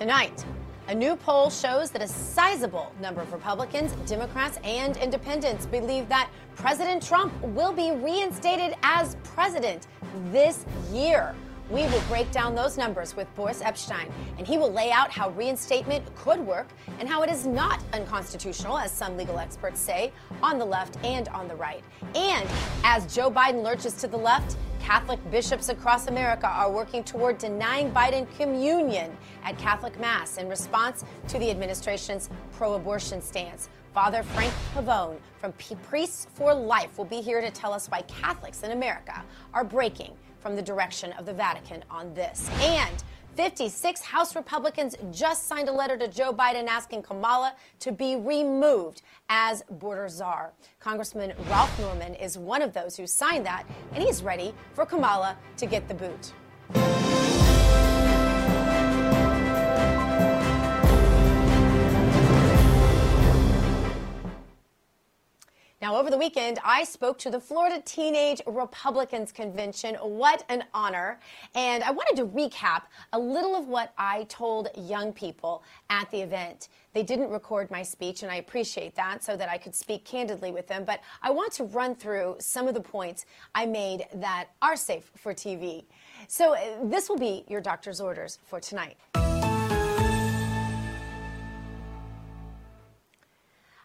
Tonight, a new poll shows that a sizable number of Republicans, Democrats, and independents believe that President Trump will be reinstated as president this year. We will break down those numbers with Boris Epshteyn, and he will lay out how reinstatement could work and how it is not unconstitutional, as some legal experts say, on the left and on the right. And as Joe Biden lurches to the left, Catholic bishops across America are working toward denying Biden communion at Catholic Mass in response to the administration's pro abortion stance. Father Frank Pavone from Priests for Life will be here to tell us why Catholics in America are breaking from the direction of the Vatican on this. And 56 House Republicans just signed a letter to Joe Biden asking Kamala to be removed as border czar. Congressman Ralph Norman is one of those who signed that, and he's ready for Kamala to get the boot. Now, over the weekend, I spoke to the Florida Teenage Republicans Convention. What an honor. And I wanted to recap a little of what I told young people at the event. They didn't record my speech, and I appreciate that so that I could speak candidly with them. But I want to run through some of the points I made that are safe for TV. So, uh, this will be your doctor's orders for tonight.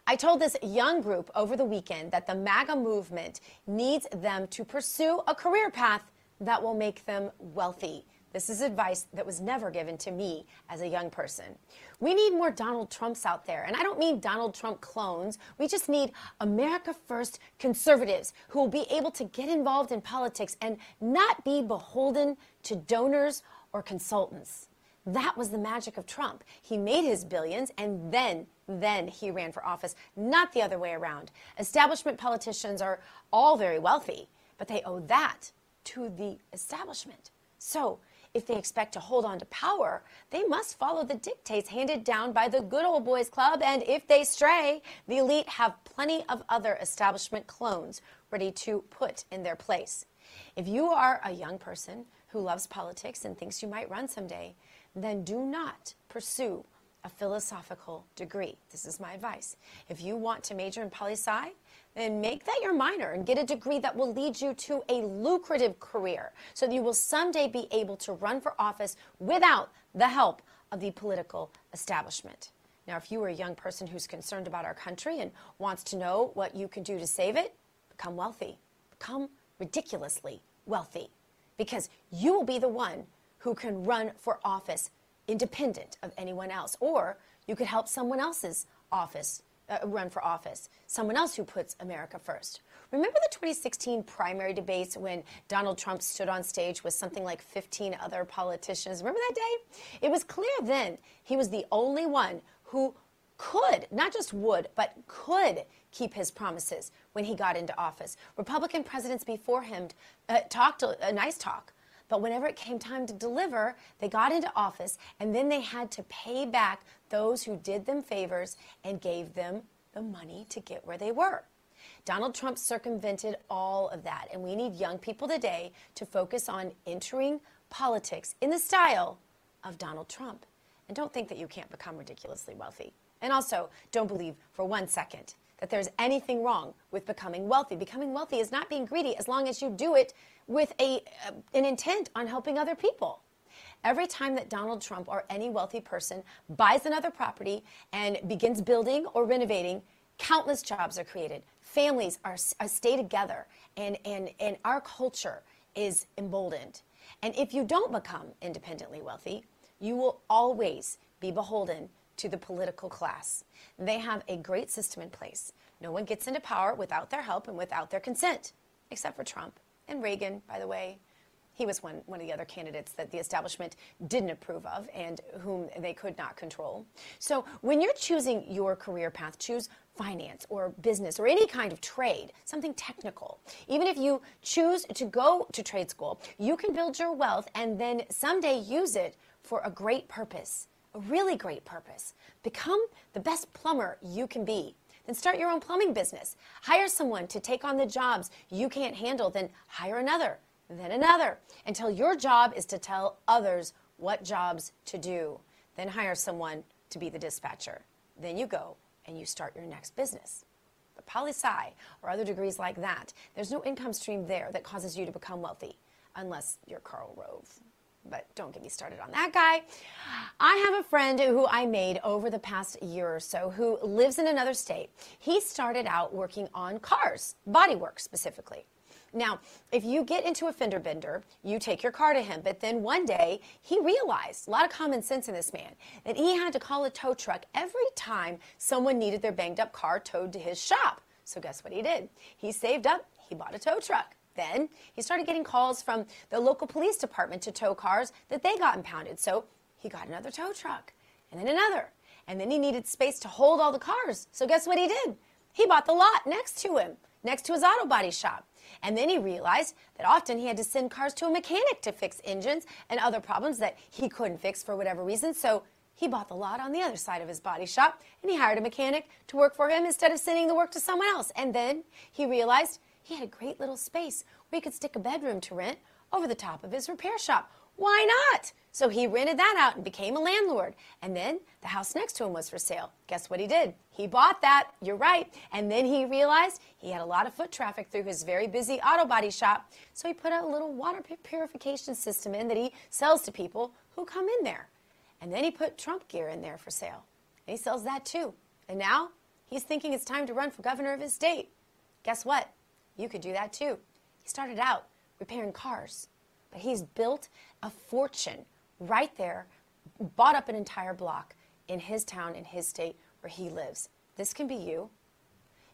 I told this young group over the weekend that the MAGA movement needs them to pursue a career path that will make them wealthy. This is advice that was never given to me as a young person. We need more Donald Trumps out there. And I don't mean Donald Trump clones. We just need America First conservatives who will be able to get involved in politics and not be beholden to donors or consultants. That was the magic of Trump. He made his billions and then then he ran for office, not the other way around. Establishment politicians are all very wealthy, but they owe that to the establishment. So, if they expect to hold on to power, they must follow the dictates handed down by the good old boys club. And if they stray, the elite have plenty of other establishment clones ready to put in their place. If you are a young person who loves politics and thinks you might run someday, then do not pursue a philosophical degree. This is my advice. If you want to major in poli sci, then make that your minor and get a degree that will lead you to a lucrative career so that you will someday be able to run for office without the help of the political establishment. Now, if you are a young person who's concerned about our country and wants to know what you can do to save it, become wealthy. Become ridiculously wealthy because you will be the one who can run for office independent of anyone else. Or you could help someone else's office uh, run for office, someone else who puts America first. Remember the 2016 primary debates when Donald Trump stood on stage with something like 15 other politicians? Remember that day? It was clear then he was the only one who could, not just would, but could keep his promises when he got into office. Republican presidents before him uh, talked a, a nice talk but whenever it came time to deliver, they got into office and then they had to pay back those who did them favors and gave them the money to get where they were. Donald Trump circumvented all of that, and we need young people today to focus on entering politics in the style of Donald Trump. And don't think that you can't become ridiculously wealthy. And also, don't believe for one second that there's anything wrong with becoming wealthy. Becoming wealthy is not being greedy as long as you do it with a, uh, an intent on helping other people. Every time that Donald Trump or any wealthy person buys another property and begins building or renovating, countless jobs are created. Families are, are stay together, and, and, and our culture is emboldened. And if you don't become independently wealthy, you will always be beholden to the political class. They have a great system in place. No one gets into power without their help and without their consent, except for Trump and Reagan, by the way, He was one, one of the other candidates that the establishment didn't approve of and whom they could not control. So when you're choosing your career path, choose finance or business or any kind of trade, something technical. Even if you choose to go to trade school, you can build your wealth and then someday use it for a great purpose, a really great purpose. Become the best plumber you can be. Then start your own plumbing business. Hire someone to take on the jobs you can't handle, then hire another then another, until your job is to tell others what jobs to do. Then hire someone to be the dispatcher. Then you go and you start your next business. But poli sci or other degrees like that, there's no income stream there that causes you to become wealthy, unless you're Karl Rove. But don't get me started on that guy. I have a friend who I made over the past year or so who lives in another state. He started out working on cars, bodywork specifically. Now, if you get into a fender bender, you take your car to him. But then one day, he realized, a lot of common sense in this man, that he had to call a tow truck every time someone needed their banged up car towed to his shop. So guess what he did? He saved up, he bought a tow truck. Then he started getting calls from the local police department to tow cars that they got impounded. So he got another tow truck and then another. And then he needed space to hold all the cars. So guess what he did? He bought the lot next to him, next to his auto body shop. And then he realized that often he had to send cars to a mechanic to fix engines and other problems that he couldn't fix for whatever reason. So he bought the lot on the other side of his body shop and he hired a mechanic to work for him instead of sending the work to someone else. And then he realized he had a great little space where he could stick a bedroom to rent over the top of his repair shop. Why not? So he rented that out and became a landlord. And then the house next to him was for sale. Guess what he did? He bought that. You're right. And then he realized he had a lot of foot traffic through his very busy auto body shop. So he put a little water purification system in that he sells to people who come in there. And then he put Trump gear in there for sale. And he sells that too. And now he's thinking it's time to run for governor of his state. Guess what? You could do that too. He started out repairing cars. But he's built a fortune right there, bought up an entire block in his town, in his state where he lives. This can be you.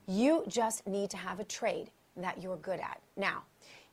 You just need to have a trade that you're good at. Now,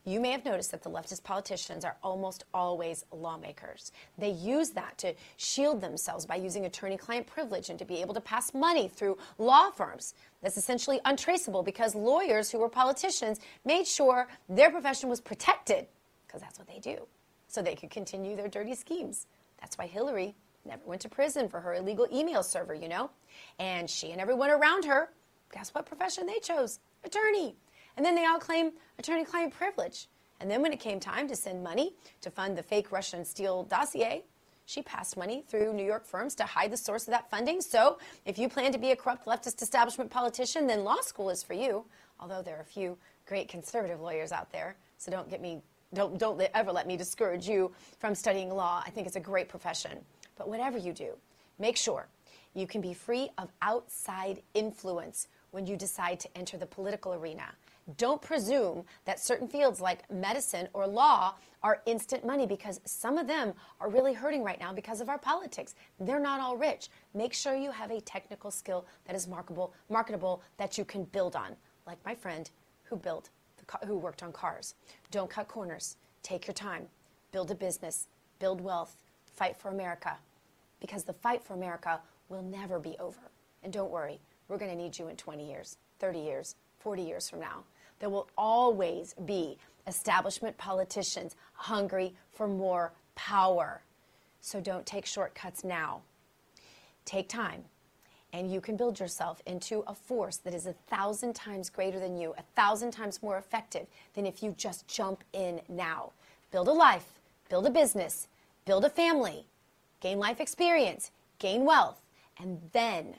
you may have noticed that the leftist politicians are almost always lawmakers. They use that to shield themselves by using attorney client privilege and to be able to pass money through law firms. That's essentially untraceable because lawyers who were politicians made sure their profession was protected because that's what they do, so they could continue their dirty schemes. That's why Hillary never went to prison for her illegal email server, you know? And she and everyone around her, guess what profession they chose? Attorney. And then they all claim attorney client privilege. And then when it came time to send money to fund the fake Russian Steele dossier, she passed money through New York firms to hide the source of that funding. So if you plan to be a corrupt leftist establishment politician, then law school is for you. Although there are a few great conservative lawyers out there. So don't get me don't, don't ever let me discourage you from studying law. I think it's a great profession. But whatever you do, make sure you can be free of outside influence when you decide to enter the political arena. Don't presume that certain fields like medicine or law are instant money because some of them are really hurting right now because of our politics. They're not all rich. Make sure you have a technical skill that is marketable, marketable that you can build on, like my friend who built who worked on cars. Don't cut corners. Take your time. Build a business. Build wealth. Fight for America. Because the fight for America will never be over. And don't worry, we're going to need you in 20 years, 30 years, 40 years from now. There will always be establishment politicians hungry for more power. So don't take shortcuts now. Take time and you can build yourself into a force that is a thousand times greater than you, a thousand times more effective than if you just jump in now. Build a life, build a business, build a family, gain life experience, gain wealth, and then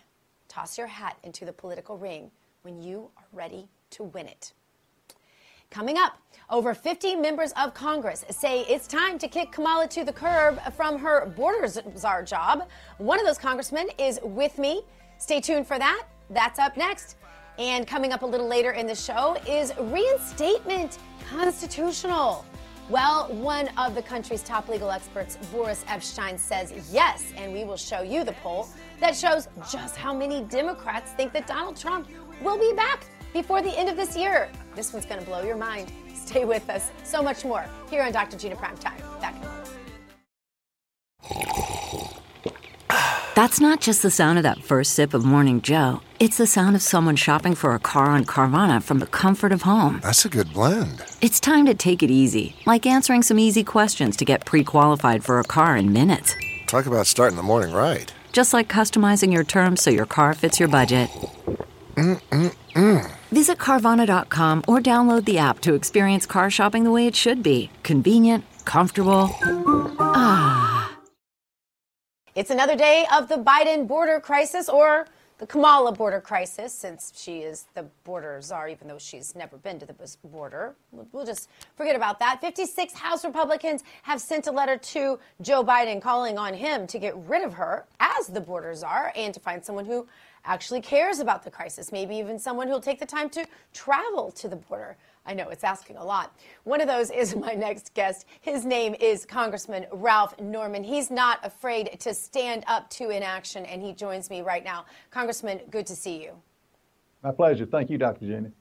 toss your hat into the political ring when you are ready to win it. Coming up, over 50 members of Congress say it's time to kick Kamala to the curb from her border czar job. One of those congressmen is with me. Stay tuned for that. That's up next. And coming up a little later in the show is reinstatement constitutional? Well, one of the country's top legal experts, Boris Epshteyn, says yes, and we will show you the poll that shows just how many Democrats think that Donald Trump will be back before the end of this year. This one's going to blow your mind. Stay with us. So much more here on Dr. Gina Prime Time. Back in a. That's not just the sound of that first sip of Morning Joe. It's the sound of someone shopping for a car on Carvana from the comfort of home. That's a good blend. It's time to take it easy, like answering some easy questions to get pre qualified for a car in minutes. Talk about starting the morning right. Just like customizing your terms so your car fits your budget. Mm-mm-mm. Visit Carvana.com or download the app to experience car shopping the way it should be convenient, comfortable. Ah. It's another day of the Biden border crisis or the Kamala border crisis, since she is the border czar, even though she's never been to the border. We'll just forget about that. 56 House Republicans have sent a letter to Joe Biden calling on him to get rid of her as the border czar and to find someone who actually cares about the crisis, maybe even someone who'll take the time to travel to the border. I know it's asking a lot. One of those is my next guest. His name is Congressman Ralph Norman. He's not afraid to stand up to inaction, and he joins me right now. Congressman, good to see you. My pleasure. Thank you, Dr. Jenny.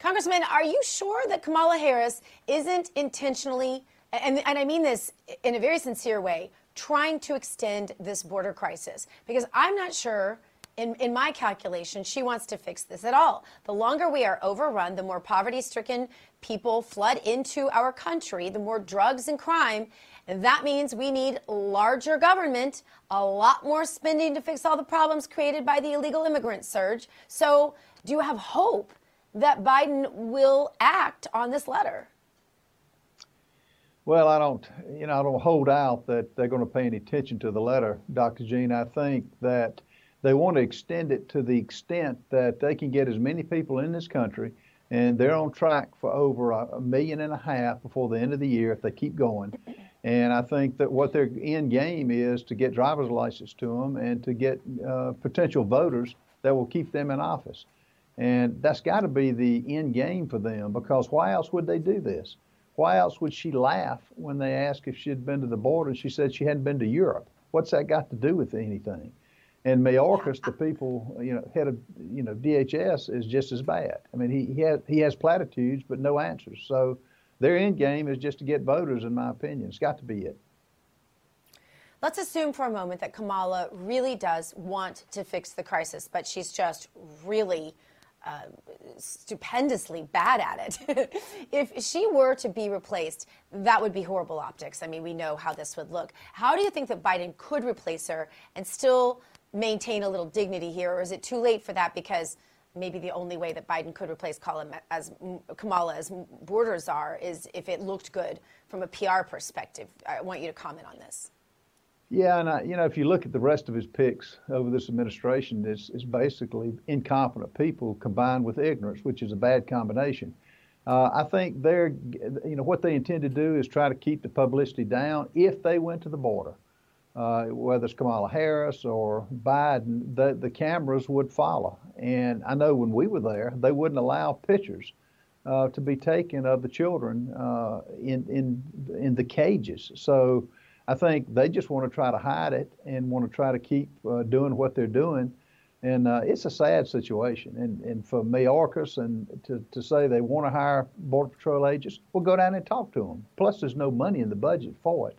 Congressman, are you sure that Kamala Harris isn't intentionally, and, and I mean this in a very sincere way, trying to extend this border crisis? Because I'm not sure in, in my calculation, she wants to fix this at all. The longer we are overrun, the more poverty stricken people flood into our country, the more drugs and crime. And that means we need larger government, a lot more spending to fix all the problems created by the illegal immigrant surge. So, do you have hope that Biden will act on this letter? Well, I don't, you know, I don't hold out that they're going to pay any attention to the letter, Dr. Jean. I think that they want to extend it to the extent that they can get as many people in this country, and they're on track for over a, million and a half before the end of the year if they keep going. And I think that what their end game is to get driver's license to them and to get uh, potential voters that will keep them in office. And that's got to be the end game for them because why else would they do this? Why else would she laugh when they asked if she had been to the border and she said she hadn't been to Europe? What's that got to do with anything? And Mayorkas, the people, you know, head of, you know, DHS is just as bad. I mean, he, he has he has platitudes but no answers. So their end game is just to get voters, in my opinion. It's got to be it. Let's assume for a moment that Kamala really does want to fix the crisis, but she's just really uh, stupendously bad at it. if she were to be replaced, that would be horrible optics. I mean, we know how this would look. How do you think that Biden could replace her and still maintain a little dignity here, or is it too late for that because maybe the only way that Biden could replace as, Kamala as border czar is if it looked good from a PR perspective? I want you to comment on this. Yeah, and I, you know, if you look at the rest of his picks over this administration, it's, it's basically incompetent people combined with ignorance, which is a bad combination. Uh, I think they're, you know, what they intend to do is try to keep the publicity down if they went to the border uh, whether it's Kamala Harris or Biden, the, the cameras would follow. And I know when we were there, they wouldn't allow pictures uh, to be taken of the children uh, in, in, in the cages. So I think they just want to try to hide it and want to try to keep uh, doing what they're doing. And uh, it's a sad situation. And, and for Mayorkas and to, to say they want to hire Border Patrol agents, we'll go down and talk to them. Plus, there's no money in the budget for it.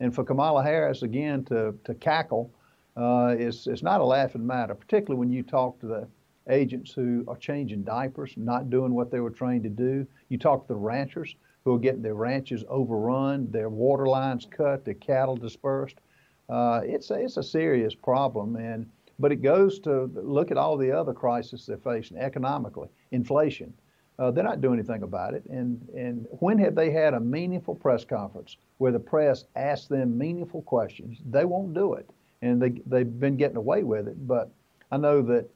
And for Kamala Harris, again, to, to cackle uh, is, is not a laughing matter, particularly when you talk to the agents who are changing diapers, not doing what they were trained to do. You talk to the ranchers who are getting their ranches overrun, their water lines cut, their cattle dispersed. Uh, it's, a, it's a serious problem. And, but it goes to look at all the other crises they're facing economically, inflation, uh, they're not doing anything about it. And, and when have they had a meaningful press conference where the press asks them meaningful questions? They won't do it. And they, they've been getting away with it. But I know that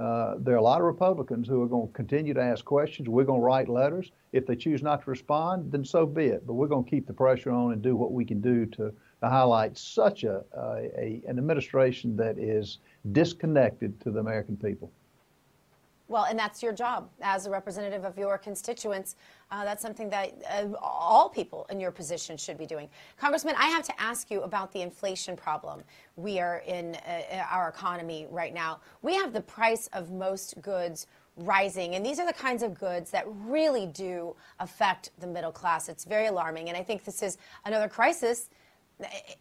uh, there are a lot of Republicans who are going to continue to ask questions. We're going to write letters. If they choose not to respond, then so be it. But we're going to keep the pressure on and do what we can do to, to highlight such a, a, an administration that is disconnected to the American people. Well, and that's your job as a representative of your constituents. Uh, that's something that uh, all people in your position should be doing. Congressman, I have to ask you about the inflation problem we are in uh, our economy right now. We have the price of most goods rising. And these are the kinds of goods that really do affect the middle class. It's very alarming. And I think this is another crisis.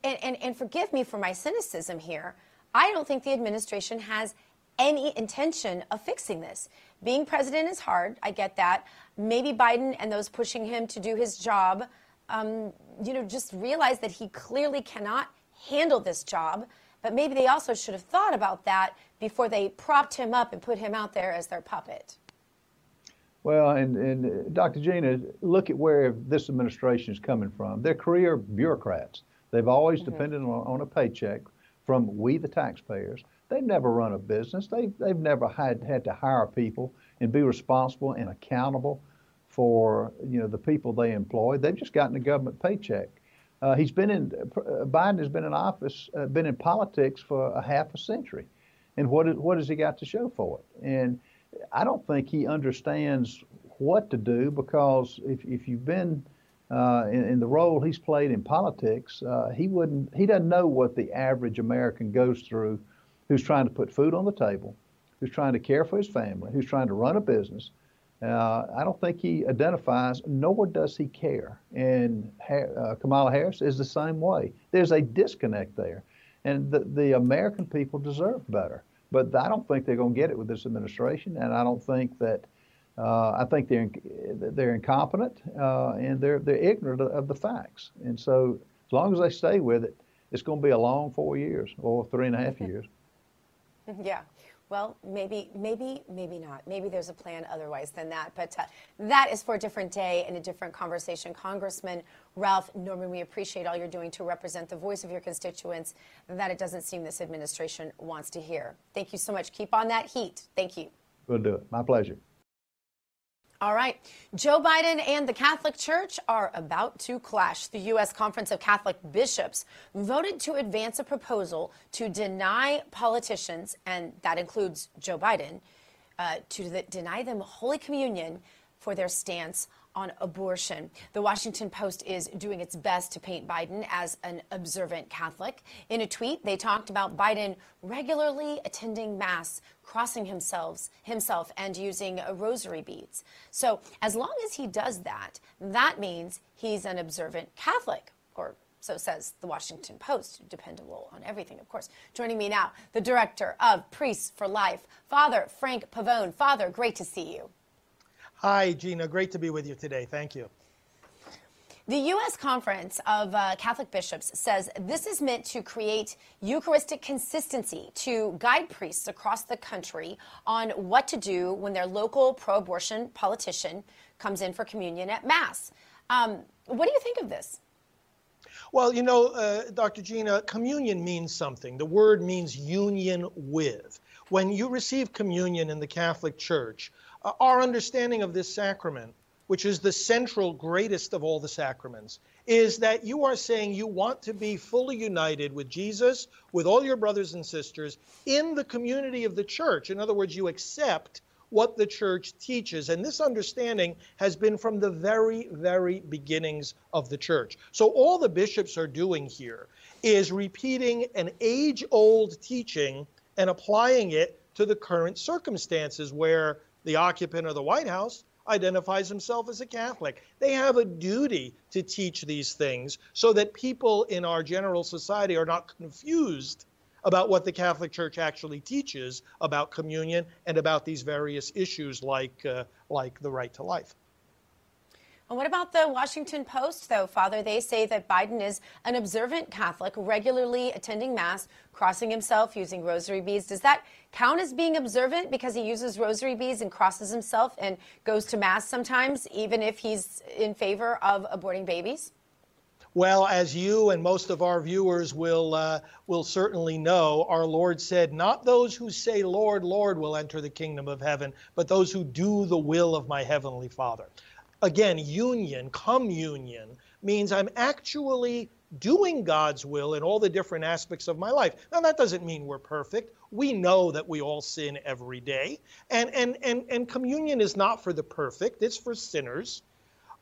And, and, and forgive me for my cynicism here. I don't think the administration has any intention of fixing this. Being president is hard. I get that. Maybe Biden and those pushing him to do his job, um, you know, just realize that he clearly cannot handle this job. But maybe they also should have thought about that before they propped him up and put him out there as their puppet. Well, and, and uh, Dr. Gina, look at where this administration is coming from. They're career bureaucrats. They've always mm-hmm. depended on, on a paycheck from we, the taxpayers. They've never run a business. They've, they've never had, had to hire people and be responsible and accountable for you know the people they employ. They've just gotten a government paycheck. Uh, he's been in uh, Biden has been in office, uh, been in politics for a half a century, and what is, what has he got to show for it? And I don't think he understands what to do because if if you've been uh, in, in, the role he's played in politics, uh, he wouldn't he doesn't know what the average American goes through who's trying to put food on the table, who's trying to care for his family, who's trying to run a business. Uh, I don't think he identifies, nor does he care. And uh, Kamala Harris is the same way. There's a disconnect there. And the, the American people deserve better. But I don't think they're going to get it with this administration. And I don't think that, uh, I think they're, they're incompetent uh, and they're, they're ignorant of the facts. And so as long as they stay with it, it's going to be a long four years or three and a half years. Yeah. Well, maybe, maybe, maybe not. Maybe there's a plan otherwise than that. But uh, that is for a different day and a different conversation. Congressman Ralph Norman, we appreciate all you're doing to represent the voice of your constituents that it doesn't seem this administration wants to hear. Thank you so much. Keep on that heat. Thank you. We'll do it. My pleasure. All right. Joe Biden and the Catholic Church are about to clash. The U.S. Conference of Catholic Bishops voted to advance a proposal to deny politicians, and that includes Joe Biden, uh, to the, deny them Holy Communion for their stance on abortion. The Washington Post is doing its best to paint Biden as an observant Catholic. In a tweet, they talked about Biden regularly attending Mass, crossing himself, himself and using rosary beads. So, as long as he does that, that means he's an observant Catholic, or so says the Washington Post, dependable on everything, of course. Joining me now, the director of Priests for Life, Father Frank Pavone. Father, great to see you. Hi, Gina. Great to be with you today. Thank you. The U.S. Conference of uh, Catholic Bishops says this is meant to create Eucharistic consistency to guide priests across the country on what to do when their local pro abortion politician comes in for communion at Mass. Um, what do you think of this? Well, you know, uh, Dr. Gina, communion means something. The word means union with. When you receive communion in the Catholic Church, our understanding of this sacrament, which is the central greatest of all the sacraments, is that you are saying you want to be fully united with Jesus, with all your brothers and sisters in the community of the church. In other words, you accept what the church teaches. And this understanding has been from the very, very beginnings of the church. So all the bishops are doing here is repeating an age old teaching and applying it to the current circumstances where the occupant of the White House identifies himself as a Catholic. They have a duty to teach these things so that people in our general society are not confused about what the Catholic Church actually teaches about communion and about these various issues like, uh, like the right to life. And what about the Washington Post, though, Father? They say that Biden is an observant Catholic, regularly attending Mass, crossing himself, using rosary beads. Does that count as being observant because he uses rosary beads and crosses himself and goes to Mass sometimes, even if he's in favor of aborting babies? Well, as you and most of our viewers will uh, will certainly know, our Lord said, "Not those who say, Lord, Lord, will enter the kingdom of heaven, but those who do the will of my heavenly Father." Again, union, communion, means I'm actually doing God's will in all the different aspects of my life. Now that doesn't mean we're perfect. We know that we all sin every day. And and and, and communion is not for the perfect, it's for sinners.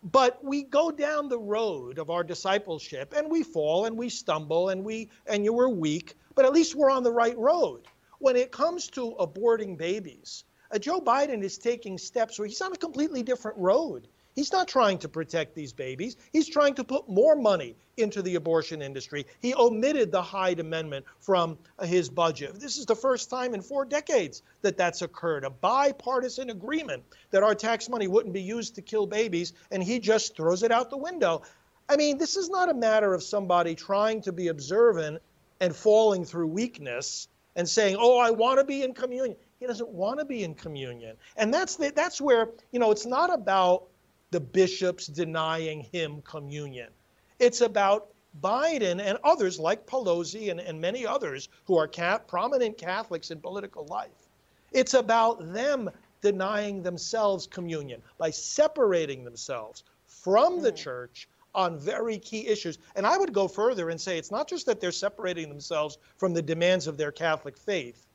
But we go down the road of our discipleship and we fall and we stumble and we and you were weak, but at least we're on the right road. When it comes to aborting babies, Uh, Joe Biden is taking steps where he's on a completely different road. He's not trying to protect these babies. He's trying to put more money into the abortion industry. He omitted the Hyde Amendment from his budget. This is the first time in four decades that that's occurred a bipartisan agreement that our tax money wouldn't be used to kill babies, and he just throws it out the window. I mean, this is not a matter of somebody trying to be observant and falling through weakness and saying, "Oh, I want to be in communion." He doesn't want to be in communion, and that's the, that's where you know it's not about the bishops denying him communion. It's about Biden and others like Pelosi and, and many others who are prominent Catholics in political life. It's about them denying themselves communion by separating themselves from the mm. church on very key issues. And I would go further and say it's not just that they're separating themselves from the demands of their Catholic faith.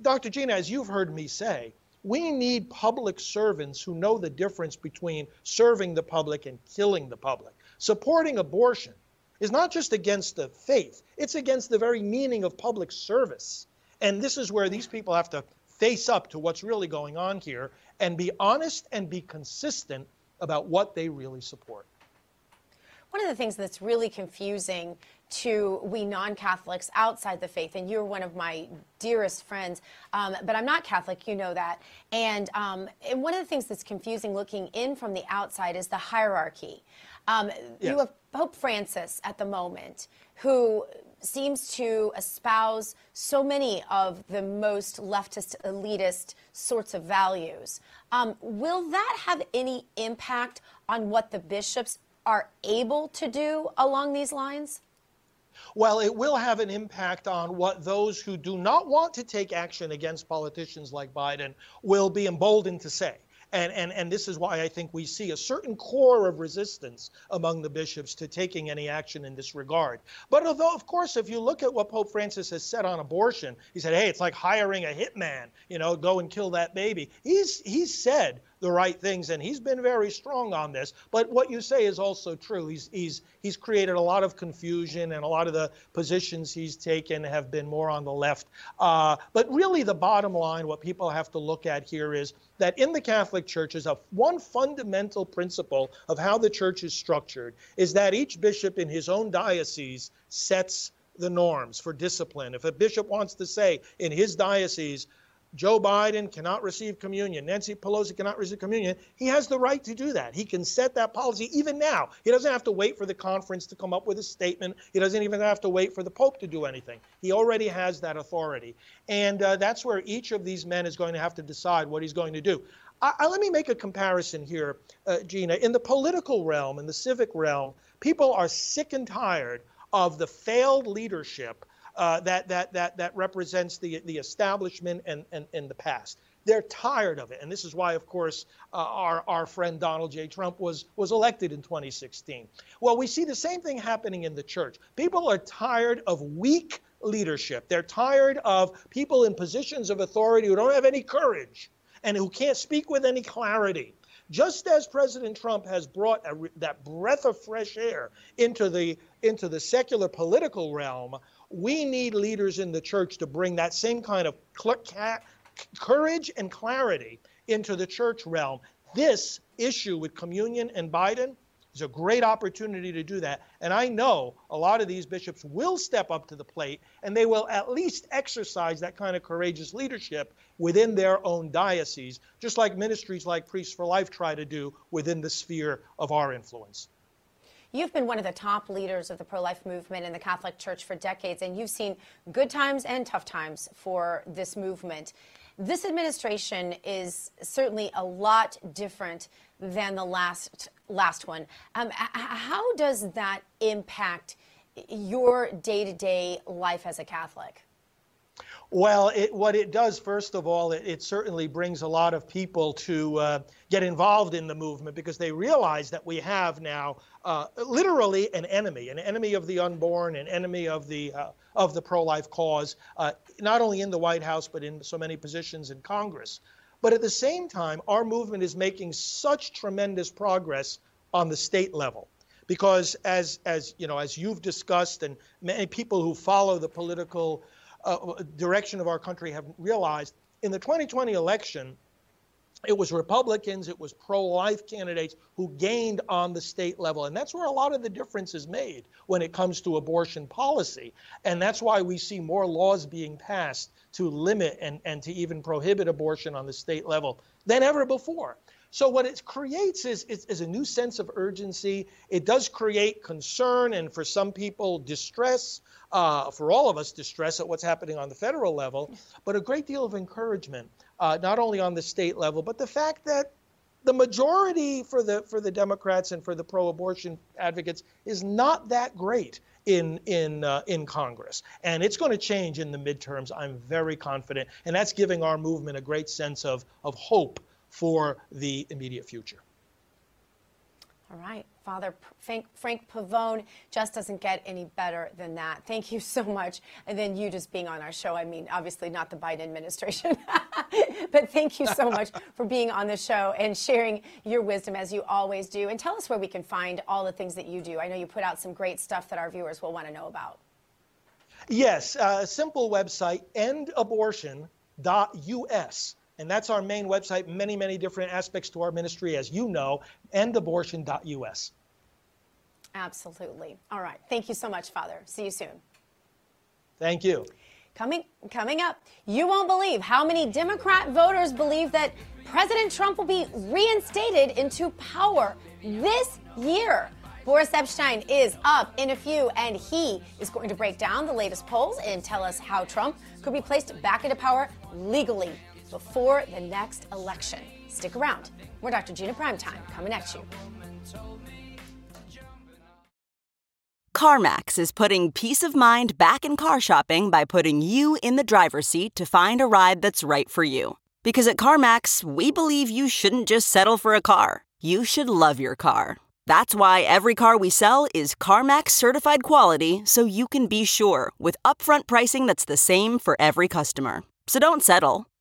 Dr. Gina, as you've heard me say, we need public servants who know the difference between serving the public and killing the public. Supporting abortion is not just against the faith, it's against the very meaning of public service. And this is where these people have to face up to what's really going on here and be honest and be consistent about what they really support. One of the things that's really confusing to we non Catholics outside the faith, and you're one of my dearest friends, um, but I'm not Catholic, you know that. And, um, and one of the things that's confusing looking in from the outside is the hierarchy. Um. You have Pope Francis at the moment, who seems to espouse so many of the most leftist, elitist sorts of values. Um, will that have any impact on what the bishops are able to do along these lines? Well, it will have an impact on what those who do not want to take action against politicians like Biden will be emboldened to say. And, and, and this is why I think we see a certain core of resistance among the bishops to taking any action in this regard. But although, of course, if you look at what Pope Francis has said on abortion, he said, hey, it's like hiring a hitman, you know, go and kill that baby. He's, he's said the right things, and he's been very strong on this. But what you say is also true. He's he's he's created a lot of confusion, and a lot of the positions he's taken have been more on the left. Uh, but really, the bottom line, what people have to look at here is that in the Catholic Church is a one fundamental principle of how the church is structured is that each bishop in his own diocese sets the norms for discipline. If a bishop wants to say in his diocese, Joe Biden cannot receive communion. Nancy Pelosi cannot receive communion. He has the right to do that. He can set that policy even now. He doesn't have to wait for the conference to come up with a statement. He doesn't even have to wait for the Pope to do anything. He already has that authority. And uh, that's where each of these men is going to have to decide what he's going to do. I, I, let me make a comparison here, uh, Gina. In the political realm, in the civic realm, people are sick and tired of the failed leadership uh, that, that, that, that represents the, the establishment and, and, and the past. They're tired of it. And this is why, of course, uh, our, our friend Donald J. Trump was, was elected in 2016. Well, we see the same thing happening in the church. People are tired of weak leadership. They're tired of people in positions of authority who don't have any courage and who can't speak with any clarity. Just as President Trump has brought a, that breath of fresh air into the into the secular political realm, we need leaders in the church to bring that same kind of courage and clarity into the church realm. This issue with communion and Biden is a great opportunity to do that. And I know a lot of these bishops will step up to the plate and they will at least exercise that kind of courageous leadership within their own diocese, just like ministries like Priests for Life try to do within the sphere of our influence. You've been one of the top leaders of the pro life movement in the Catholic Church for decades, and you've seen good times and tough times for this movement. This administration is certainly a lot different than the last last one. Um, how does that impact your day to day life as a Catholic? Well, it, what it does, first of all, it, it certainly brings a lot of people to uh, get involved in the movement because they realize that we have now uh, literally an enemy, an enemy of the unborn, an enemy of the uh, of the pro-life cause, uh, not only in the White House but in so many positions in Congress. But at the same time, our movement is making such tremendous progress on the state level because as as you know as you've discussed and many people who follow the political uh, direction of our country have realized in the 2020 election, it was Republicans, it was pro life candidates who gained on the state level. And that's where a lot of the difference is made when it comes to abortion policy. And that's why we see more laws being passed to limit and, and to even prohibit abortion on the state level than ever before. So what it creates is, is, is, a new sense of urgency. It does create concern and for some people distress, uh, for all of us distress at what's happening on the federal level, but a great deal of encouragement uh, not only on the state level, but the fact that the majority for the for the Democrats and for the pro-abortion advocates is not that great in in uh, in Congress, and it's going to change in the midterms. I'm very confident, and that's giving our movement a great sense of of hope for the immediate future. All right. Father Frank, Frank Pavone just doesn't get any better than that. Thank you so much. And then you just being on our show. I mean, obviously not the Biden administration, but thank you so much for being on the show and sharing your wisdom as you always do. And tell us where we can find all the things that you do. I know you put out some great stuff that our viewers will want to know about. Yes, a uh, simple website, endabortion.us. And that's our main website, many, many different aspects to our ministry, as you know, endabortion.us. Absolutely. All right. Thank you so much, Father. See you soon. Thank you. Coming, coming up, you won't believe how many Democrat voters believe that President Trump will be reinstated into power this year. Boris Epshteyn is up in a few, and he is going to break down the latest polls and tell us how Trump could be placed back into power legally before the next election. Stick around. More Dr. Gina Primetime coming at you. CarMax is putting peace of mind back in car shopping by putting you in the driver's seat to find a ride that's right for you. Because at CarMax, we believe you shouldn't just settle for a car, you should love your car. That's why every car we sell is CarMax certified quality so you can be sure with upfront pricing that's the same for every customer. So don't settle.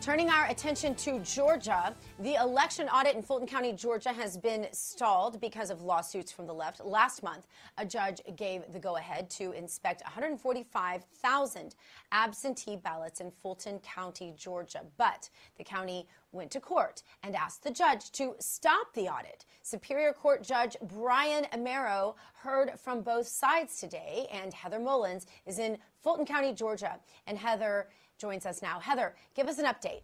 Turning our attention to Georgia, the election audit in Fulton County, Georgia has been stalled because of lawsuits from the left. Last month, a judge gave the go ahead to inspect 145,000 absentee ballots in Fulton County, Georgia. But the county went to court and asked the judge to stop the audit. Superior Court Judge Brian Amero heard from both sides today, and Heather Mullins is in Fulton County, Georgia. And Heather, joins us now. Heather, give us an update.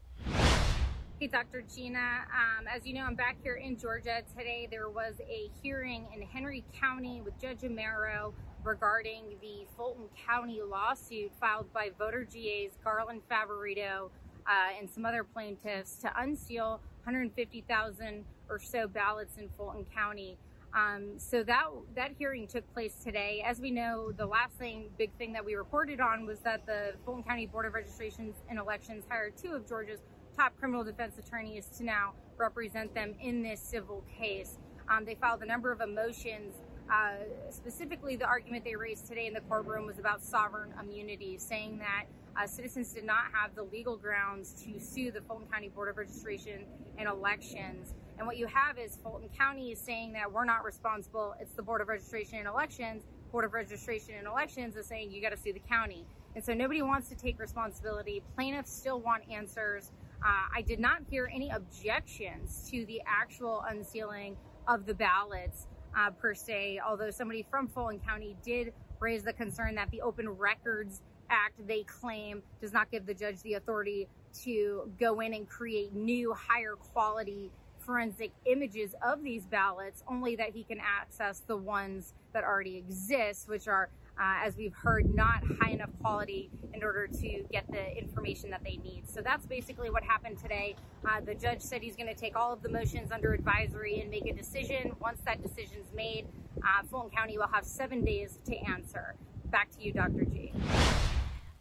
Hey, Dr. Gina. Um, as you know, I'm back here in Georgia today. There was a hearing in Henry County with Judge Amero regarding the Fulton County lawsuit filed by VoterGA's Garland Favorito uh, and some other plaintiffs to unseal 150,000 or so ballots in Fulton County. Um, so that that hearing took place today. As we know, the last thing, big thing that we reported on was that the Fulton County Board of Registrations and Elections hired two of Georgia's top criminal defense attorneys to now represent them in this civil case. Um, they filed a number of motions. Uh, specifically, the argument they raised today in the courtroom was about sovereign immunity, saying that uh, citizens did not have the legal grounds to sue the Fulton County Board of Registration and Elections. And what you have is Fulton County is saying that we're not responsible. It's the Board of Registration and Elections. Board of Registration and Elections is saying you got to sue the county. And so nobody wants to take responsibility. Plaintiffs still want answers. Uh, I did not hear any objections to the actual unsealing of the ballots uh, per se, although somebody from Fulton County did raise the concern that the Open Records Act they claim does not give the judge the authority to go in and create new, higher quality forensic images of these ballots, only that he can access the ones that already exist, which are, uh, as we've heard, not high enough quality in order to get the information that they need. So that's basically what happened today. Uh, the judge said he's going to take all of the motions under advisory and make a decision. Once that decision is made, uh, Fulton County will have seven days to answer. Back to you, Dr. G.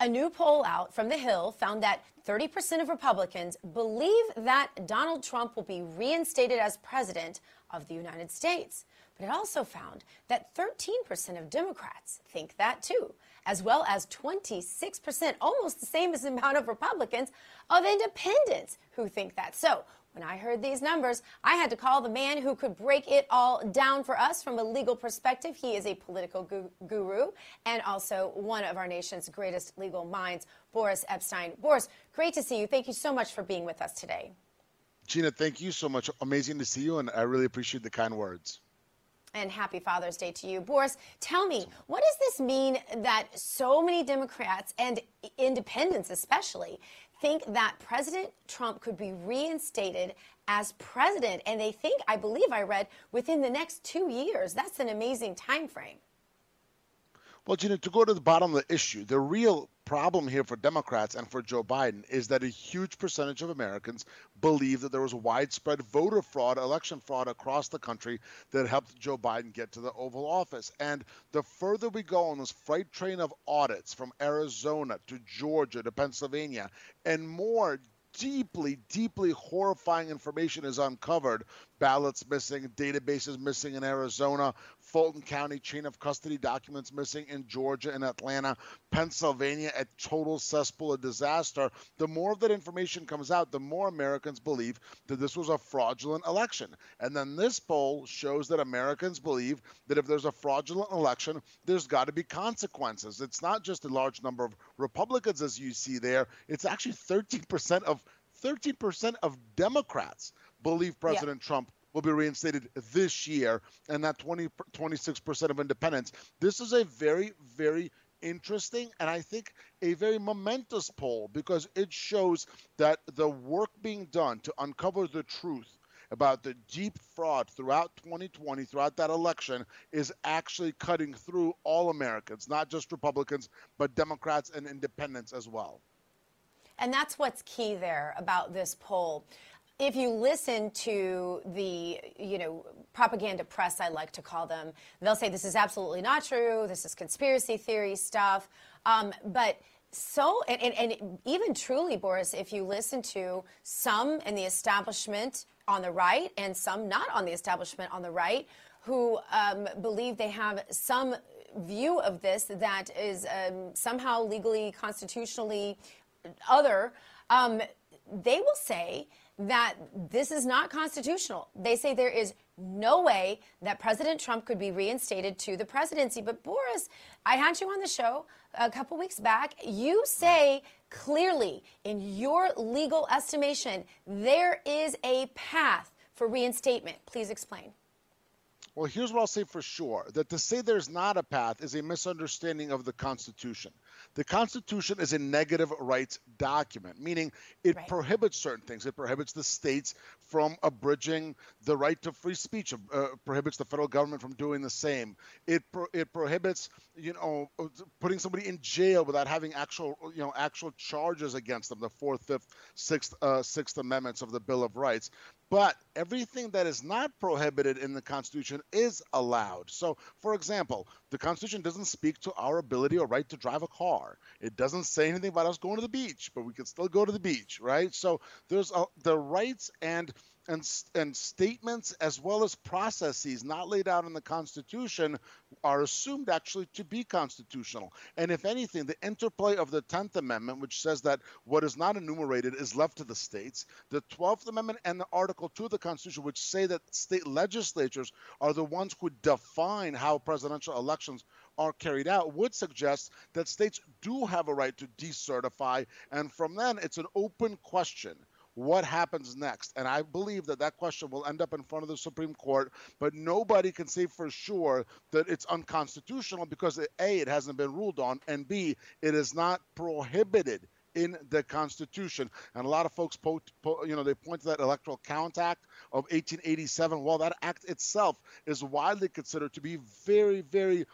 A new poll out from The Hill found that 30% of Republicans believe that Donald Trump will be reinstated as president of the United States. But it also found that 13% of Democrats think that too, as well as 26%, almost the same as the amount of Republicans, of independents who think that. So, When I heard these numbers, I had to call the man who could break it all down for us from a legal perspective. He is a political gu- guru and also one of our nation's greatest legal minds, Boris Epshteyn. Boris, great to see you. Thank you so much for being with us today. Gina, thank you so much. Amazing to see you, and I really appreciate the kind words. And happy Father's Day to you. Boris, tell me, what does this mean that so many Democrats and independents especially think that President Trump could be reinstated as president? And they think, I believe I read, within the next two years. That's an amazing time frame. Well, Gina, to go to the bottom of the issue, the real problem here for Democrats and for Joe Biden is that a huge percentage of Americans believe that there was widespread voter fraud, election fraud across the country that helped Joe Biden get to the Oval Office. And the further we go on this freight train of audits from Arizona to Georgia to Pennsylvania and more deeply, deeply horrifying information is uncovered. Ballots missing, databases missing in Arizona, Fulton County chain of custody documents missing in Georgia and Atlanta, Pennsylvania, a total cesspool of disaster. The more of that information comes out, the more Americans believe that this was a fraudulent election. And then this poll shows that Americans believe that if there's a fraudulent election, there's got to be consequences. It's not just a large number of Republicans, as you see there, it's actually 13% of 13% of Democrats believe President yeah. Trump will be reinstated this year, and that 20, 26% of independents. This is a very, very interesting and I think a very momentous poll because it shows that the work being done to uncover the truth about the deep fraud throughout 2020, throughout that election, is actually cutting through all Americans, not just Republicans, but Democrats and independents as well. And that's what's key there about this poll if you listen to the, you know, propaganda press, I like to call them, they'll say this is absolutely not true. This is conspiracy theory stuff. Um, but so, and, and, and, even truly, Boris, if you listen to some in the establishment on the right and some not on the establishment on the right who um, believe they have some view of this that is um, somehow legally, constitutionally other, um, they will say that this is not constitutional. They say there is no way that President Trump could be reinstated to the presidency. But Boris, I had you on the show a couple weeks back. You say clearly, in your legal estimation, there is a path for reinstatement. Please explain. Well, here's what I'll say for sure that to say there's not a path is a misunderstanding of the Constitution. The Constitution is a negative rights document, meaning it right. prohibits certain things. It prohibits the states from abridging the right to free speech, uh, prohibits the federal government from doing the same. It pro- it prohibits, you know, putting somebody in jail without having actual, you know, actual charges against them. The Fourth, Fifth, Sixth, uh, Sixth Amendments of the Bill of Rights. But everything that is not prohibited in the Constitution is allowed. So, for example, the Constitution doesn't speak to our ability or right to drive a car. It doesn't say anything about us going to the beach, but we can still go to the beach, right? So, there's a, the rights and and, and statements as well as processes not laid out in the Constitution are assumed actually to be constitutional. And if anything, the interplay of the 10th Amendment, which says that what is not enumerated is left to the states, the 12th Amendment and the Article 2 of the Constitution, which say that state legislatures are the ones who define how presidential elections are carried out would suggest that states do have a right to decertify. And from then, it's an open question what happens next? And I believe that that question will end up in front of the Supreme Court, but nobody can say for sure that it's unconstitutional because A, it hasn't been ruled on, and B, it is not prohibited in the Constitution. And a lot of folks, po- po- you know, they point to that Electoral Count Act of 1887. Well, that act itself is widely considered to be very, very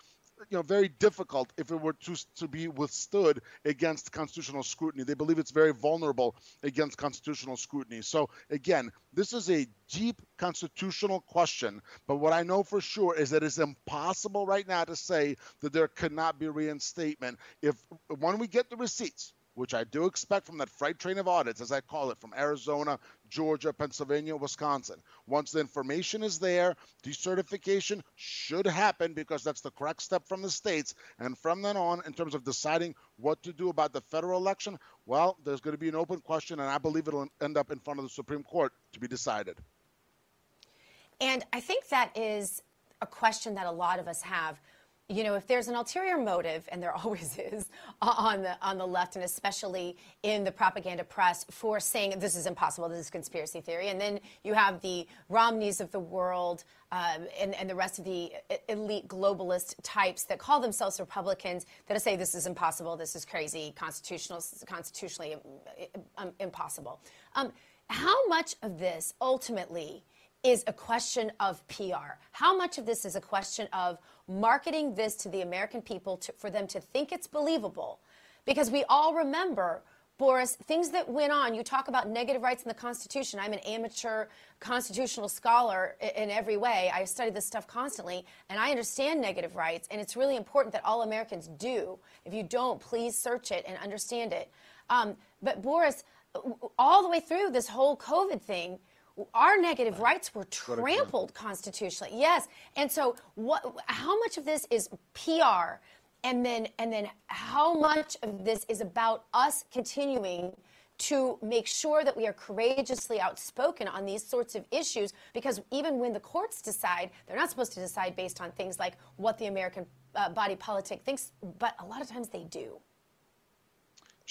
you know very difficult if it were to to be withstood against constitutional scrutiny. They believe it's very vulnerable against constitutional scrutiny. So again, this is a deep constitutional question. But what I know for sure is that it's impossible right now to say that there cannot be reinstatement if when we get the receipts which I do expect from that freight train of audits, as I call it, from Arizona, Georgia, Pennsylvania, Wisconsin. Once the information is there, decertification should happen because that's the correct step from the states. And from then on, in terms of deciding what to do about the federal election, well, there's going to be an open question, and I believe it'll end up in front of the Supreme Court to be decided. And I think that is a question that a lot of us have you know, if there's an ulterior motive, and there always is on the on the left, and especially in the propaganda press, for saying this is impossible, this is conspiracy theory, and then you have the Romneys of the world um, and, and the rest of the elite globalist types that call themselves Republicans that say this is impossible, this is crazy, constitutional, constitutionally um, impossible. Um, how much of this ultimately? Is a question of PR. How much of this is a question of marketing this to the American people to, for them to think it's believable? Because we all remember, Boris, things that went on. You talk about negative rights in the Constitution. I'm an amateur constitutional scholar in every way. I study this stuff constantly, and I understand negative rights, and it's really important that all Americans do. If you don't, please search it and understand it. Um, but, Boris, all the way through this whole COVID thing, our negative rights were trampled constitutionally. Yes. And so what how much of this is PR and then and then how much of this is about us continuing to make sure that we are courageously outspoken on these sorts of issues? Because even when the courts decide, they're not supposed to decide based on things like what the American uh, body politic thinks, but a lot of times they do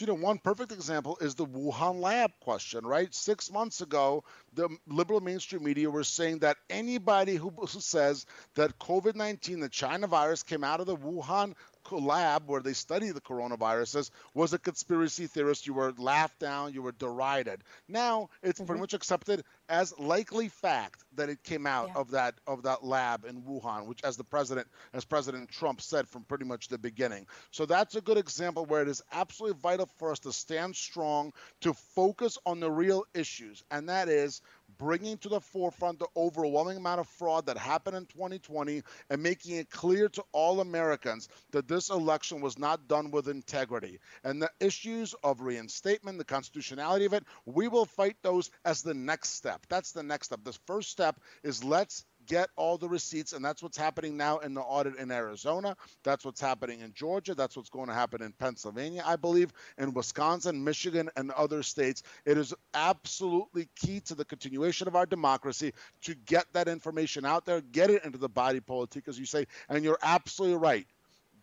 you know, one perfect example is the Wuhan lab question, right? Six months ago, the liberal mainstream media were saying that anybody who, says that COVID 19, the China virus, came out of the Wuhan lab where they study the coronaviruses was a conspiracy theorist. You were laughed down, you were derided. Now it's mm-hmm. pretty much accepted as likely fact that it came out yeah. of that of that lab in Wuhan, which as the president as President Trump said from pretty much the beginning. So that's a good example where it is absolutely vital for us to stand strong, to focus on the real issues, and that is bringing to the forefront the overwhelming amount of fraud that happened in 2020 and making it clear to all Americans that this election was not done with integrity. And the issues of reinstatement, the constitutionality of it, we will fight those as the next step. That's the next step. The first step is let's get all the receipts. And that's what's happening now in the audit in Arizona. That's what's happening in Georgia. That's what's going to happen in Pennsylvania, I believe, in Wisconsin, Michigan, and other states. It is absolutely key to the continuation of our democracy to get that information out there, get it into the body politic, as you say. And you're absolutely right.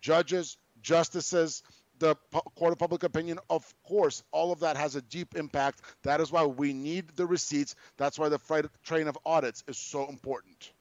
Judges, justices, the court of public opinion, of course, all of that has a deep impact. That is why we need the receipts. That's why the freight train of audits is so important.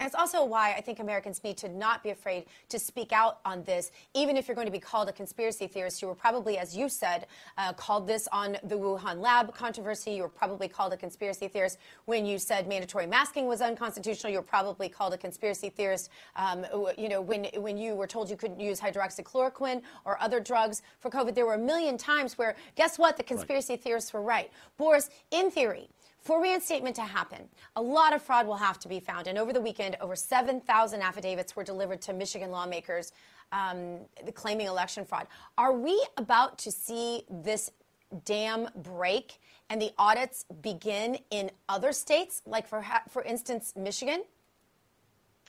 And it's also why I think Americans need to not be afraid to speak out on this, even if you're going to be called a conspiracy theorist. You were probably, as you said, uh, called this on the Wuhan lab controversy. You were probably called a conspiracy theorist when you said mandatory masking was unconstitutional. You were probably called a conspiracy theorist, um, you know, when when you were told you couldn't use hydroxychloroquine or other drugs for COVID. There were a million times where, guess what, the conspiracy right. theorists were right. Boris, in theory. For reinstatement to happen, a lot of fraud will have to be found. And over the weekend, over 7,000 affidavits were delivered to Michigan lawmakers um, claiming election fraud. Are we about to see this dam break and the audits begin in other states, like for, for instance, Michigan?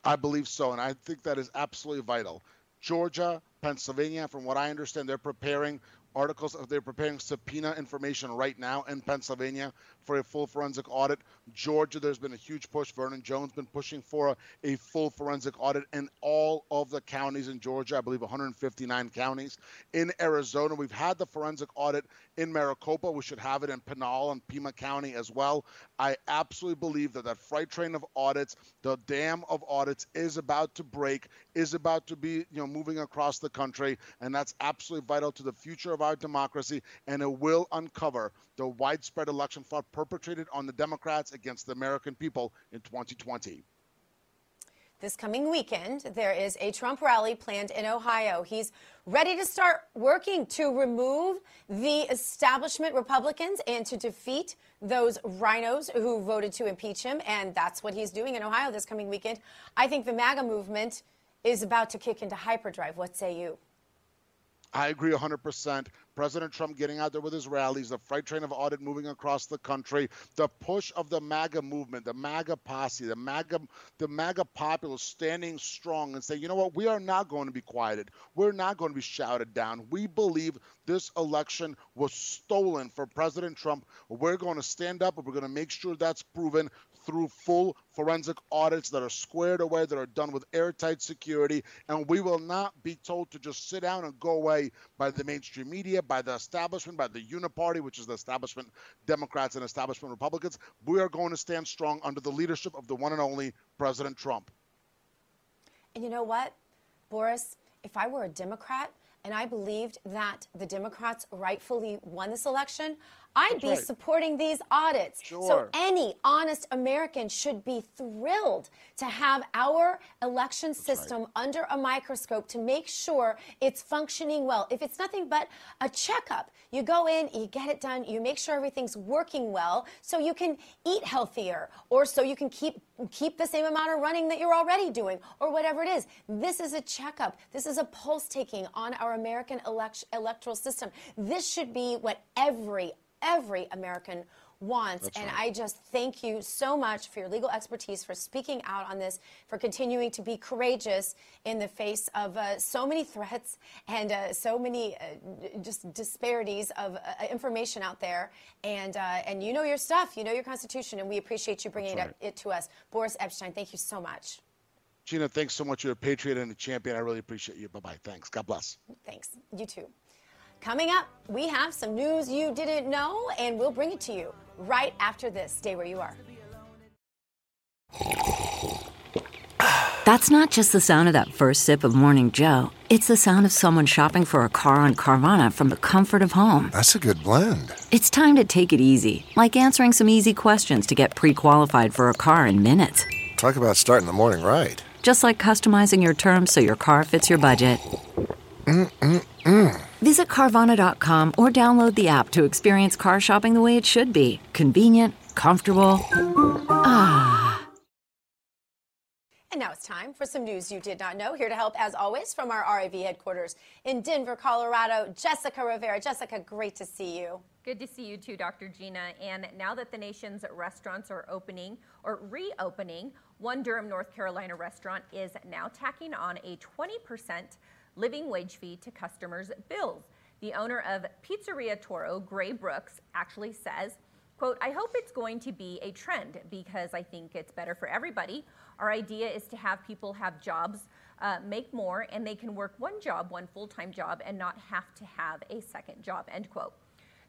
I believe so, and I think that is absolutely vital. Georgia, Pennsylvania, from what I understand, they're preparing articles. Of they're preparing subpoena information right now in Pennsylvania for a full forensic audit. Georgia, there's been a huge push. Vernon Jones been pushing for a, a, full forensic audit in all of the counties in Georgia. I believe 159 counties. In Arizona, we've had the forensic audit in Maricopa. We should have it in Pinal and Pima County as well. I absolutely believe that that freight train of audits, the dam of audits, is about to break, is about to be you know moving across the country, and that's absolutely vital to the future of our democracy. And it will uncover the widespread election fraud perpetrated on the Democrats against the American people in 2020. This coming weekend, there is a Trump rally planned in Ohio. He's ready to start working to remove the establishment Republicans and to defeat those RINOs who voted to impeach him. And that's what he's doing in Ohio this coming weekend. I think the MAGA movement is about to kick into hyperdrive. What say you? I agree 100%. President Trump getting out there with his rallies, the freight train of audit moving across the country, the push of the MAGA movement, the MAGA posse, the MAGA, the MAGA populace standing strong and saying, you know what, we are not going to be quieted. We're not going to be shouted down. We believe this election was stolen for President Trump. We're going to stand up and we're going to make sure that's proven through full forensic audits that are squared away, that are done with airtight security. And we will not be told to just sit down and go away by the mainstream media, by the establishment, by the Uniparty, which is the establishment Democrats and establishment Republicans. We are going to stand strong under the leadership of the one and only President Trump. And you know what, Boris? If I were a Democrat and I believed that the Democrats rightfully won this election, I'd That's be right. supporting these audits. Sure. So any honest American should be thrilled to have our election That's system right. under a microscope to make sure it's functioning well. If it's nothing but a checkup, you go in, you get it done, you make sure everything's working well so you can eat healthier or so you can keep keep the same amount of running that you're already doing or whatever it is. This is a checkup. This is a pulse taking on our American elect- electoral system. This should be what every every American wants. That's and right. I just thank you so much for your legal expertise, for speaking out on this, for continuing to be courageous in the face of uh, so many threats and uh, so many uh, just disparities of uh, information out there. And, uh, and you know your stuff, you know your Constitution, and we appreciate you bringing right. it, it to us. Boris Epshteyn, thank you so much. Gina, thanks so much. You're a patriot and a champion. I really appreciate you. Bye bye. Thanks. God bless. Thanks. You too. Coming up, we have some news you didn't know, and we'll bring it to you right after this. Stay where you are. That's not just the sound of that first sip of Morning Joe. It's the sound of someone shopping for a car on Carvana from the comfort of home. That's a good blend. It's time to take it easy, like answering some easy questions to get pre qualified for a car in minutes. Talk about starting the morning right. Just like customizing your terms so your car fits your budget. Mm-mm-mm. Visit Carvana.com or download the app to experience car shopping the way it should be convenient, comfortable. Ah. And now it's time for some news you did not know. Here to help, as always, from our RAV headquarters in Denver, Colorado, Jessica Rivera. Jessica, great to see you. Good to see you too, Dr. Gina. And now that the nation's restaurants are opening or reopening, one Durham, North Carolina restaurant is now tacking on a 20% living wage fee to customers' bills. The owner of Pizzeria Toro, Gray Brooks, actually says, quote, I hope it's going to be a trend because I think it's better for everybody. Our idea is to have people have jobs, uh, make more, and they can work one job, one full-time job, and not have to have a second job, end quote.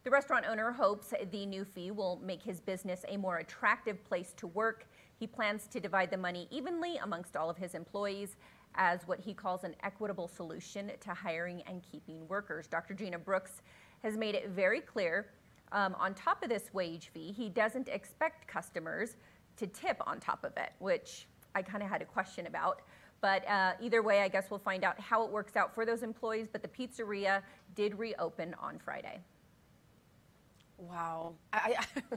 The restaurant owner hopes the new fee will make his business a more attractive place to work. He plans to divide the money evenly amongst all of his employees as what he calls an equitable solution to hiring and keeping workers. Dr. Gina Brooks has made it very clear um, on top of this wage fee, he doesn't expect customers to tip on top of it, which I kind of had a question about. But uh, either way, I guess we'll find out how it works out for those employees. But the pizzeria did reopen on Friday. Wow. I, I,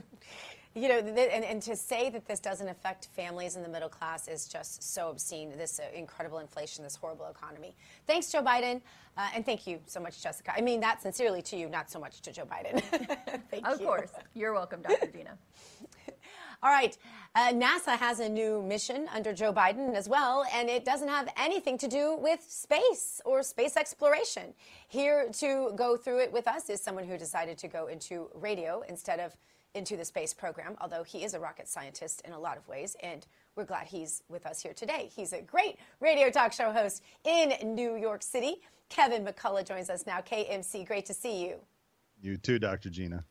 you know, and, and, to say that this doesn't affect families in the middle class is just so obscene. This uh, incredible inflation, this horrible economy. Thanks, Joe Biden. Uh, and thank you so much, Jessica. I mean that sincerely to you, not so much to Joe Biden. thank you. of you. course. You're welcome, Dr. Gina. All right. Uh, NASA has a new mission under Joe Biden as well, and it doesn't have anything to do with space or space exploration. Here to go through it with us is someone who decided to go into radio instead of into the space program, although he is a rocket scientist in a lot of ways, and we're glad he's with us here today. He's a great radio talk show host in New York City. Kevin McCullough joins us now. KMC, great to see you. You too, Dr. Gina.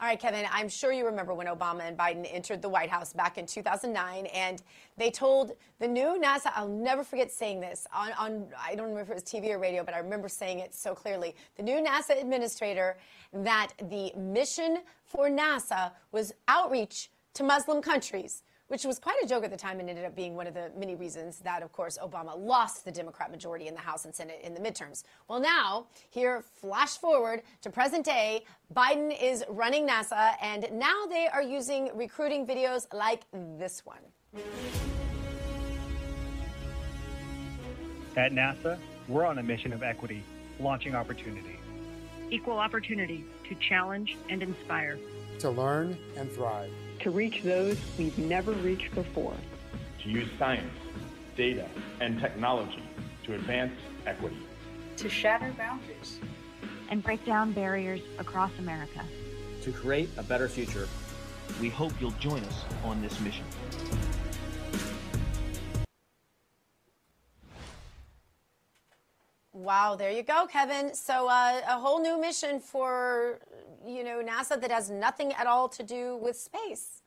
All right, Kevin, I'm sure you remember when Obama and Biden entered the White House back in 2009, and they told the new NASA, I'll never forget saying this on, on, I don't remember if it was TV or radio, but I remember saying it so clearly. The new NASA administrator that the mission for NASA was outreach to Muslim countries which was quite a joke at the time and ended up being one of the many reasons that, of course, Obama lost the Democrat majority in the House and Senate in the midterms. Well, now, here, flash forward to present day, Biden is running NASA, and now they are using recruiting videos like this one. At NASA, we're on a mission of equity. launching opportunity. Equal opportunity to challenge and inspire. To learn and thrive. To reach those we've never reached before. To use science, data, and technology to advance equity. To shatter boundaries. And break down barriers across America. To create a better future. We hope you'll join us on this mission. Wow, there you go, Kevin. So uh, a whole new mission for you know NASA that has nothing at all to do with space.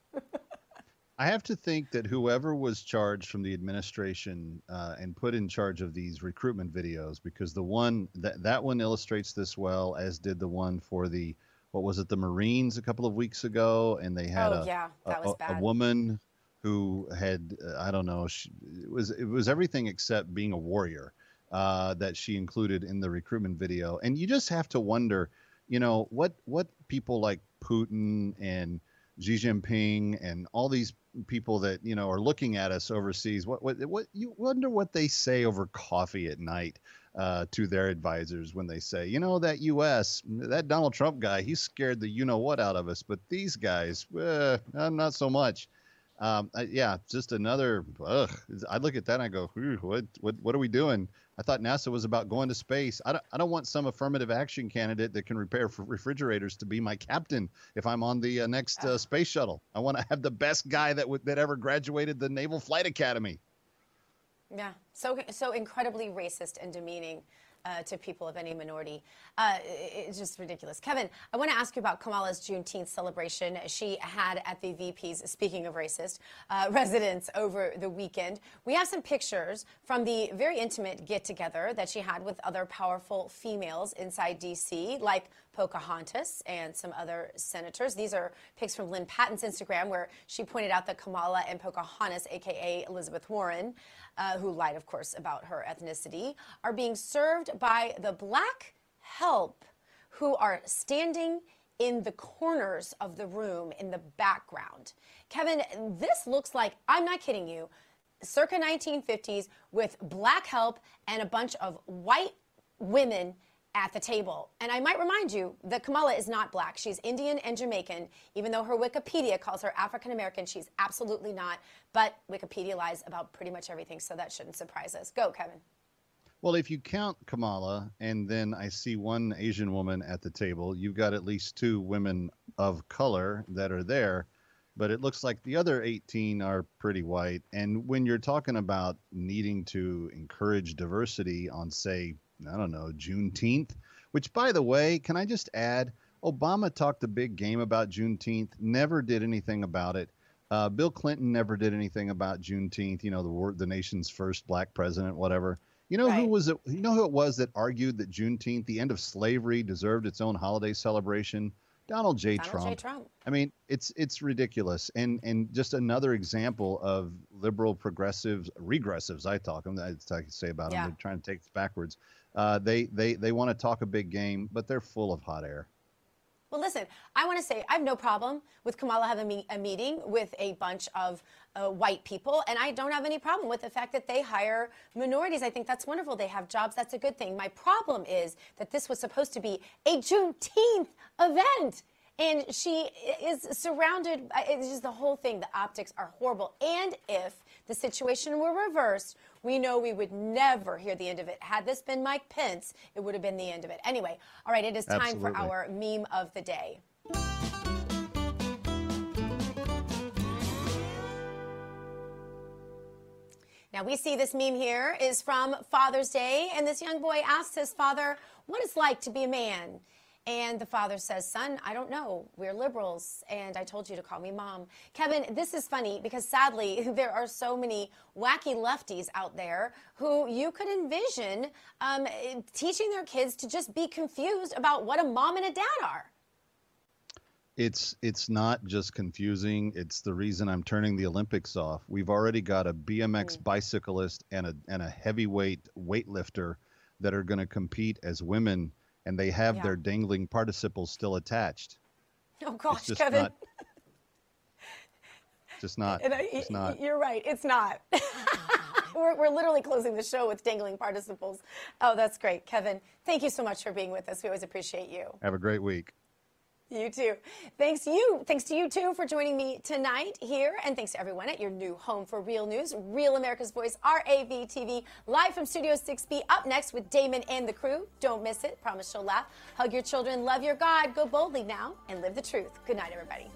I have to think that whoever was charged from the administration uh, and put in charge of these recruitment videos, because the one that that one illustrates this well, as did the one for the what was it, the Marines a couple of weeks ago, and they had oh, a, yeah, that a, was bad. a woman who had uh, I don't know, she, it was it was everything except being a warrior uh, that she included in the recruitment video, and you just have to wonder, you know, what what people like Putin and Xi Jinping and all these people that you know are looking at us overseas. What what what you wonder what they say over coffee at night uh, to their advisors when they say, you know, that U.S. that Donald Trump guy, he scared the you know what out of us, but these guys, eh, not so much. Um, I, yeah, just another. Ugh, I look at that and I go, what what what are we doing? I thought NASA was about going to space. I don't, I don't want some affirmative action candidate that can repair refrigerators to be my captain if I'm on the uh, next uh, space shuttle. I want to have the best guy that w- that ever graduated the Naval Flight Academy. Yeah, so so incredibly racist and demeaning uh, to people of any minority. Uh, it's just ridiculous. Kevin, I want to ask you about Kamala's Juneteenth celebration she had at the VP's, speaking of racist, uh, residence over the weekend. We have some pictures from the very intimate get together that she had with other powerful females inside D.C., like Pocahontas and some other senators. These are pics from Lynne Patton's Instagram, where she pointed out that Kamala and Pocahontas, aka Elizabeth Warren, uh, who lied, of course, about her ethnicity, are being served by the black help who are standing in the corners of the room in the background. Kevin, this looks like, I'm not kidding you, circa 1950s with black help and a bunch of white women at the table. And I might remind you that Kamala is not black. She's Indian and Jamaican. Even though her Wikipedia calls her African American, she's absolutely not. But Wikipedia lies about pretty much everything, so that shouldn't surprise us. Go, Kevin. Well, if you count Kamala and then I see one Asian woman at the table, you've got at least two women of color that are there. But it looks like the other 18 are pretty white. And when you're talking about needing to encourage diversity on, say, I don't know, Juneteenth, which, by the way, can I just add, Obama talked a big game about Juneteenth, never did anything about it. Uh, Bill Clinton never did anything about Juneteenth. You know, the the nation's first black president, whatever. You know right. who was it? You know who it was that argued that Juneteenth, the end of slavery, deserved its own holiday celebration? Donald J. Donald Trump. J. Trump. I mean, it's it's ridiculous, and and just another example of liberal progressives, regressives. I talk them. I can say about yeah. them. They're trying to take it backwards. Uh, they they they want to talk a big game, but they're full of hot air. Well, listen, I want to say I have no problem with Kamala having a meeting with a bunch of uh, white people, and I don't have any problem with the fact that they hire minorities. I think that's wonderful. They have jobs. That's a good thing. My problem is that this was supposed to be a Juneteenth event and she is surrounded uh, it's just the whole thing. The optics are horrible. And if the situation were reversed we know we would never hear the end of it. Had this been mike pence it would have been the end of it. Anyway all right it is time Absolutely. for our meme of the day. Now, we see this meme here is from Father's Day, and this young boy asks his father what it's like to be a man. And the father says, Son, I don't know. We're liberals, and I told you to call me mom. Kevin, this is funny because sadly, there are so many wacky lefties out there who you could envision um, teaching their kids to just be confused about what a mom and a dad are. It's it's not just confusing. It's the reason I'm turning the Olympics off. We've already got a BMX mm. bicyclist and a and a heavyweight weightlifter that are going to compete as women and they have yeah. their dangling participles still attached. Oh gosh, Kevin. Not, just not. I, just not. You're right. It's not. we're, we're literally closing the show with dangling participles. Oh, that's great. Kevin, thank you so much for being with us. We always appreciate you. Have a great week. You too. Thanks you. Thanks to you too for joining me tonight here, and thanks to everyone at your new home for real news, Real America's Voice, RAV TV, live from Studio 6B. Up next with Damon and the crew. Don't miss it. Promise you'll laugh. Hug your children, love your God, go boldly now, and live the truth. Good night, everybody.